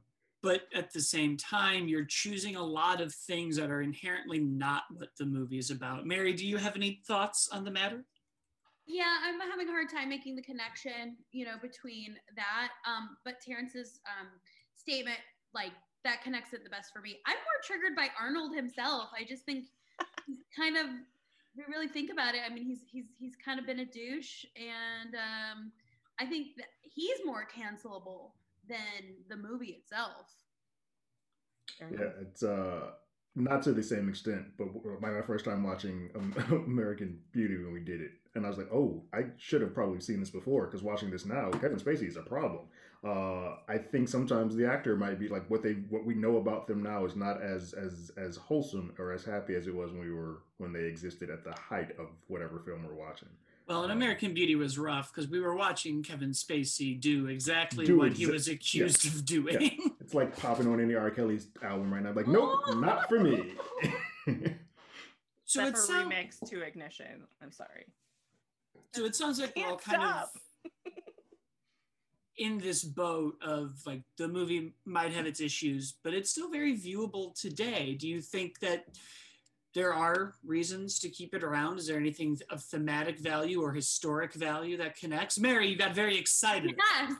Speaker 1: but at the same time, you're choosing a lot of things that are inherently not what the movie is about. Mary, do you have any thoughts on the matter?
Speaker 4: Yeah, I'm having a hard time making the connection, you know, between that. Um, but Terrence's um, statement, like that connects it the best for me. I'm more triggered by Arnold himself. I just think he's kind of, if we really think about it. I mean, he's he's he's kind of been a douche, and um, I think that he's more cancelable than the movie itself.
Speaker 2: Yeah, it's uh not to the same extent, but my, my first time watching um, American Beauty when we did it, and I was like, oh, I should have probably seen this before because watching this now, Kevin Spacey is a problem. uh, I think sometimes the actor might be like what they what we know about them now is not as as as wholesome or as happy as it was when we were when they existed at the height of whatever film we're watching.
Speaker 1: Well, an American Beauty was rough because we were watching Kevin Spacey do exactly
Speaker 2: Do
Speaker 1: what he was accused of doing.
Speaker 2: It's like popping on any R. Kelly's album right now. Like, nope, not for me.
Speaker 1: so
Speaker 3: Except
Speaker 1: it
Speaker 3: for
Speaker 1: sounds
Speaker 3: remix to Ignition. I'm sorry.
Speaker 1: so it sounds like we're all kind
Speaker 3: stop.
Speaker 1: of in this boat of like the movie might have its issues, but it's still very viewable today. Do you think that there are reasons to keep it around? Is there anything of thematic value or historic value that connects? Mary, you got very excited.
Speaker 4: Yes.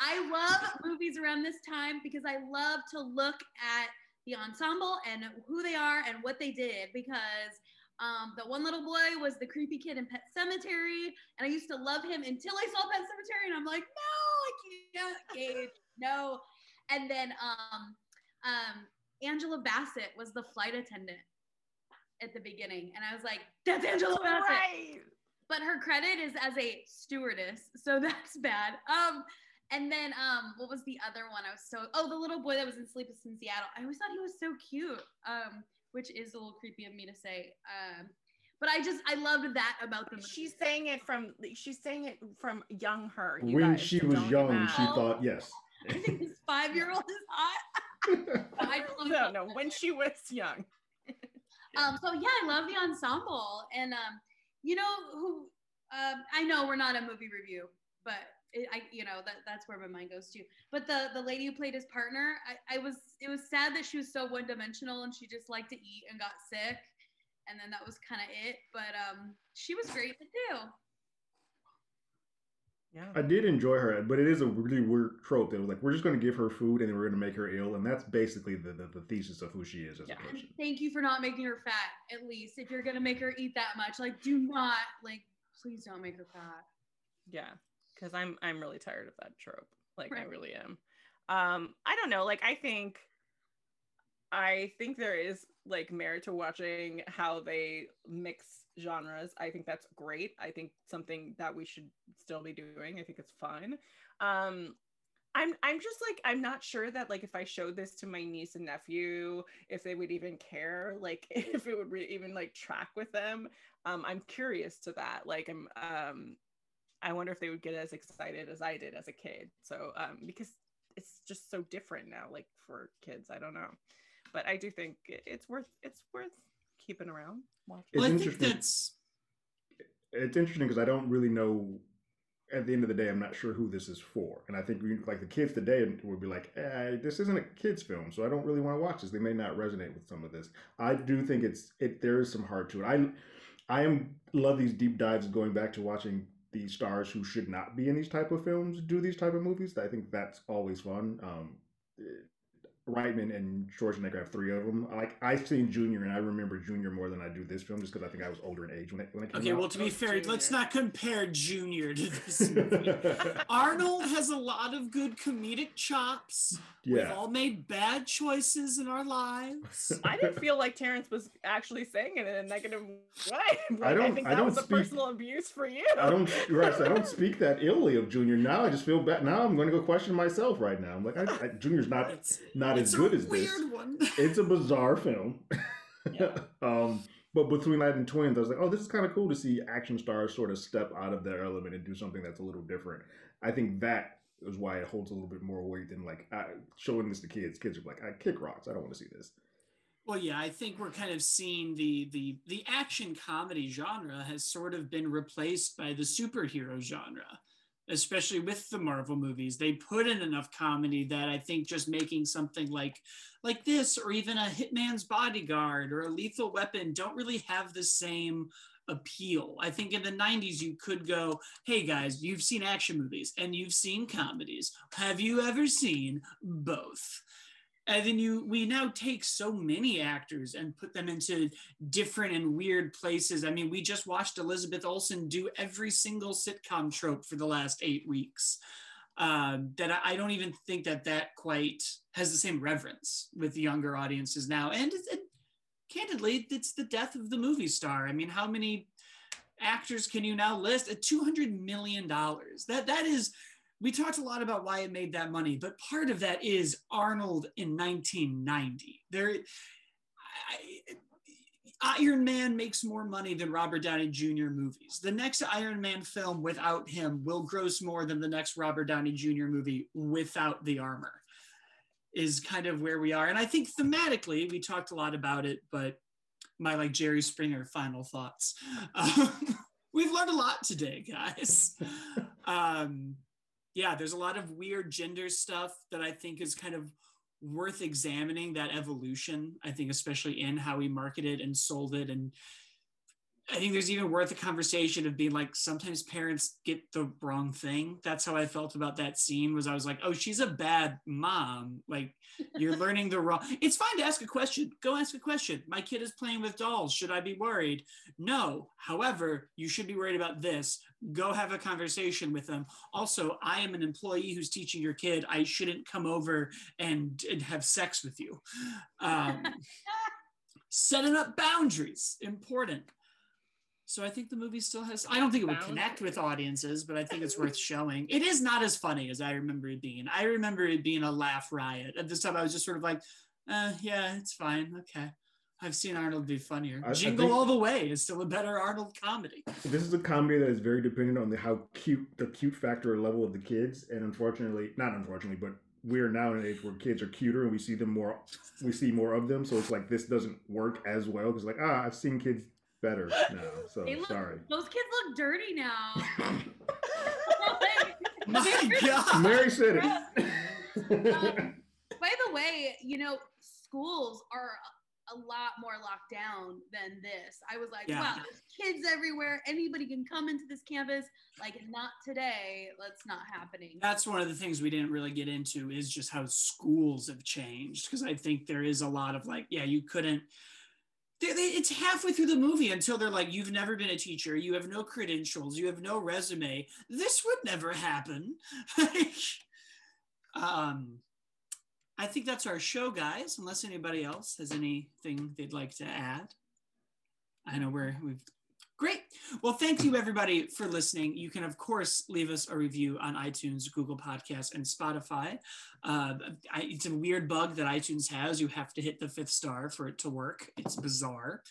Speaker 4: I love movies around this time because I love to look at the ensemble and who they are and what they did because um, the one little boy was the creepy kid in Pet Sematary, and I used to love him until I saw Pet Sematary, and I'm like, no, I can't, no. And then um, um, Angela Bassett was the flight attendant at the beginning, and I was like, that's Angela Bassett
Speaker 3: Right.
Speaker 4: but her credit is as a stewardess, so that's bad. Um, and then um, what was the other one? I was so oh, the little boy that was in Sleepless in Seattle. I always thought he was so cute. Um, which is a little creepy of me to say. Um, but I just I loved that about the movie.
Speaker 3: She's saying it from she's saying it from young her. you
Speaker 2: when
Speaker 3: guys,
Speaker 2: she was young,
Speaker 3: mad.
Speaker 2: she thought, yes.
Speaker 4: I think this five year old is hot. I don't
Speaker 3: no,
Speaker 4: know.
Speaker 3: no, when she was young.
Speaker 4: Um, so yeah, I love the ensemble, and um, you know who? Um, I know we're not a movie review, but it, I, you know, that that's where my mind goes to. But the the lady who played his partner, I, I was it was sad that she was so one dimensional and she just liked to eat and got sick, and then that was kind of it. But um, she was great too.
Speaker 3: Yeah.
Speaker 2: I did enjoy her, but it is a really weird trope that was like, we're just going to give her food and then we're going to make her ill. And that's basically the, the, the thesis of who she is as
Speaker 3: Yeah.
Speaker 2: a person.
Speaker 4: Thank you for not making her fat. At least if you're gonna make her eat that much, like do not like please don't make her fat.
Speaker 3: Yeah, because I'm I'm really tired of that trope. Like I really am. Um, I don't know. Like I think, I think there is like merit to watching how they mix genres. I think that's great. I think something that we should still be doing. I think it's fun. Um, I'm I'm just like I'm not sure that like if I showed this to my niece and nephew, if they would even care, like if it would re- even like track with them. Um, I'm curious to that. Like I'm um I wonder if they would get as excited as I did as a kid. So um because it's just so different now, like for kids. I don't know. But I do think it's worth it's worth keeping around. Watch.
Speaker 2: It's
Speaker 1: well, I think
Speaker 2: interesting.
Speaker 1: that's
Speaker 2: It's interesting because I don't really know. At the end of the day, I'm not sure who this is for, and I think we, like the kids today would be like, eh, "This isn't a kids' film, so I don't really want to watch this." They may not resonate with some of this. I do think it's it. There is some heart to it. I I am love these deep dives going back to watching these stars who should not be in these type of films do these type of movies. I think that's always fun. Um, Reitman and Schwarzenegger have three of them. Like I've seen Junior, and I remember Junior more than I do this film, just because I think I was older in age when it when it came
Speaker 1: okay.
Speaker 2: out.
Speaker 1: Well, to be
Speaker 3: Oh,
Speaker 1: fair, let's not compare Junior to this movie. Arnold has a lot of good comedic chops. We've
Speaker 2: yeah,
Speaker 1: all made bad choices in our lives.
Speaker 3: I didn't feel like Terrence was actually saying it in a negative way. Like, I,
Speaker 2: don't-
Speaker 3: think
Speaker 2: I don't
Speaker 3: was a
Speaker 2: speak-
Speaker 3: personal abuse for you.
Speaker 2: I don't. Right, so I don't speak that illy of Junior. Now I just feel bad. Now I'm going to go question myself right now. I'm like, I, I, Junior's not
Speaker 1: It's,
Speaker 2: not
Speaker 1: it's
Speaker 2: as good
Speaker 1: a
Speaker 2: as
Speaker 1: weird
Speaker 2: this.
Speaker 1: one.
Speaker 2: It's a bizarre film.
Speaker 3: Yeah.
Speaker 2: um, but between that and Twins, I was like, oh, this is kind of cool to see action stars sort of step out of their element and do something that's a little different. I think that is why it holds a little bit more weight than like I, showing this to kids. Kids are like, I kick rocks. I don't want to see this.
Speaker 1: Well, yeah, I think we're kind of seeing the the the action comedy genre has sort of been replaced by the superhero genre, especially with the Marvel movies. They put in enough comedy that I think just making something like like this or even a Hitman's Bodyguard or a Lethal Weapon don't really have the same appeal. I think in the 90s you could go, "Hey guys, you've seen action movies and you've seen comedies. Have you ever seen both?" And then you we now take so many actors and put them into different and weird places. I mean we just watched elizabeth olsen do every single sitcom trope for the last eight weeks. Um, that I, I don't even think that that quite has the same reverence with younger audiences now. And, it's- and candidly it's the death of the movie star. I mean how many actors can you now list? At 200 million dollars. That that is we talked a lot about why it made that money, but part of that is Arnold in 1990. There, I, Iron Man makes more money than Robert Downey Jr. movies. The next Iron Man film without him will gross more than the next Robert Downey Jr. movie without the armor. Is kind of where we are, and I think thematically we talked a lot about it, but my like Jerry Springer final thoughts. Um, we've learned a lot today, guys. Um, yeah, there's a lot of weird gender stuff that I think is kind of worth examining that evolution. I think, especially in how we marketed and sold it and I think there's even worth a conversation of being like sometimes parents get the wrong thing. That's how I felt about that scene was I was like, oh, she's a bad mom. Like you're learning the wrong. It's fine to ask a question. Go ask a question. My kid is playing with dolls. Should I be worried? No. However, you should be worried about this. Go have a conversation with them. Also, I am an employee who's teaching your kid. I shouldn't come over and, and have sex with you. Um, setting up boundaries important so I think the movie still has. I don't think it would connect with audiences, but I think it's worth showing. It is not as funny as I remember it being. I remember it being a laugh riot. At this time, I was just sort of like, uh, "Yeah, it's fine. Okay." I've seen Arnold be funnier. I, Jingle I All the Way is still a better Arnold comedy.
Speaker 2: This is a comedy that is very dependent on the how cute the cute factor level of the kids, and unfortunately, not unfortunately, but we are now in an age where kids are cuter and we see them more. We see more of them, so it's like this doesn't work as well because like ah, I've seen kids better now. So look, sorry.
Speaker 4: Those kids look dirty now.
Speaker 1: My God.
Speaker 2: Mary said it.
Speaker 4: um, by the way, you know, schools are a lot more locked down than this. I was like, yeah. wow, there's kids everywhere. Anybody can come into this campus. Like, not today. That's not happening.
Speaker 1: That's one of the things we didn't really get into is just how schools have changed. Because I think there is a lot of like, yeah, you couldn't they, they, it's halfway through the movie until they're like, "You've never been a teacher. You have no credentials. You have no resume. This would never happen." um, I think that's our show, guys. Unless anybody else has anything they'd like to add. I know we're we've Great. Well, thank you everybody for listening. You can, of course, leave us a review on iTunes, Google Podcasts, and Spotify. Uh, I, it's a weird bug that iTunes has. You have to hit the fifth star for it to work. It's bizarre.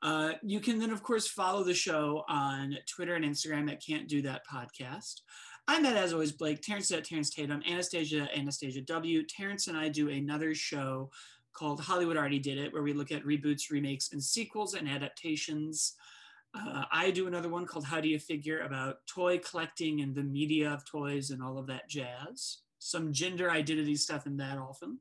Speaker 1: Uh, you can then, of course, follow the show on Twitter and Instagram at Can't Do That Podcast. I'm at, as always, Blake. Terrence at Terrence Tatum. Anastasia, Anastasia W. Terrence and I do another show called Hollywood Already Did It, where we look at reboots, remakes, and sequels and adaptations. Uh, I do another one called How Do You Figure about toy collecting and the media of toys and all of that jazz. Some gender identity stuff in that often.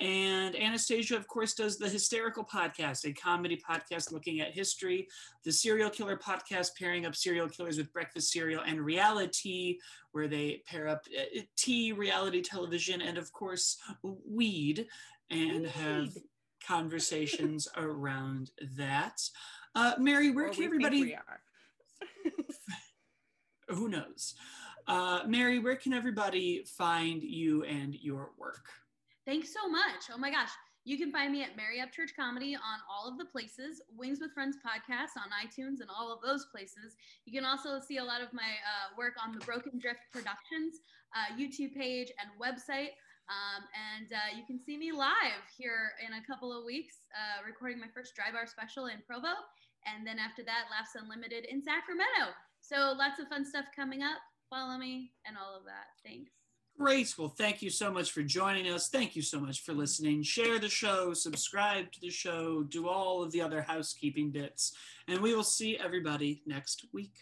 Speaker 1: And Anastasia, of course, does the Hysterical Podcast, a comedy podcast looking at history, the Serial Killer Podcast, pairing up serial killers with breakfast cereal and reality, where they pair up uh, tea, reality television, and of course, weed, and weed. have conversations around that. Uh, Mary, where or can everybody? who knows? Uh, Mary, where can everybody find you and your work?
Speaker 4: Thanks so much. Oh my gosh. You can find me at Mary Upchurch Comedy on all of the places, Wings with Friends podcast on iTunes and all of those places. You can also see a lot of my uh, work on the Broken Drift Productions uh, YouTube page and website. Um, and uh, you can see me live here in a couple of weeks, uh, recording my first Dry Bar special in Provo. And then after that, Laughs Unlimited in Sacramento. So lots of fun stuff coming up. Follow me and all of that. Thanks.
Speaker 1: Great. Well, thank you so much for joining us. Thank you so much for listening. Share the show, subscribe to the show, do all of the other housekeeping bits. And we will see everybody next week.